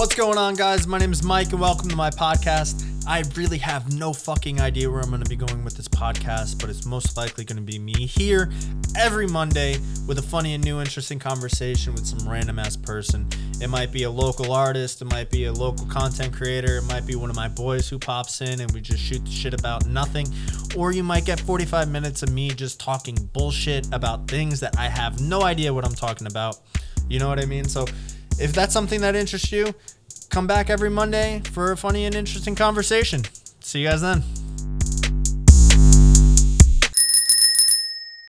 What's going on, guys? My name is Mike, and welcome to my podcast. I really have no fucking idea where I'm going to be going with this podcast, but it's most likely going to be me here every Monday with a funny and new, interesting conversation with some random ass person. It might be a local artist, it might be a local content creator, it might be one of my boys who pops in and we just shoot shit about nothing, or you might get 45 minutes of me just talking bullshit about things that I have no idea what I'm talking about. You know what I mean? So, if that's something that interests you, come back every Monday for a funny and interesting conversation. See you guys then.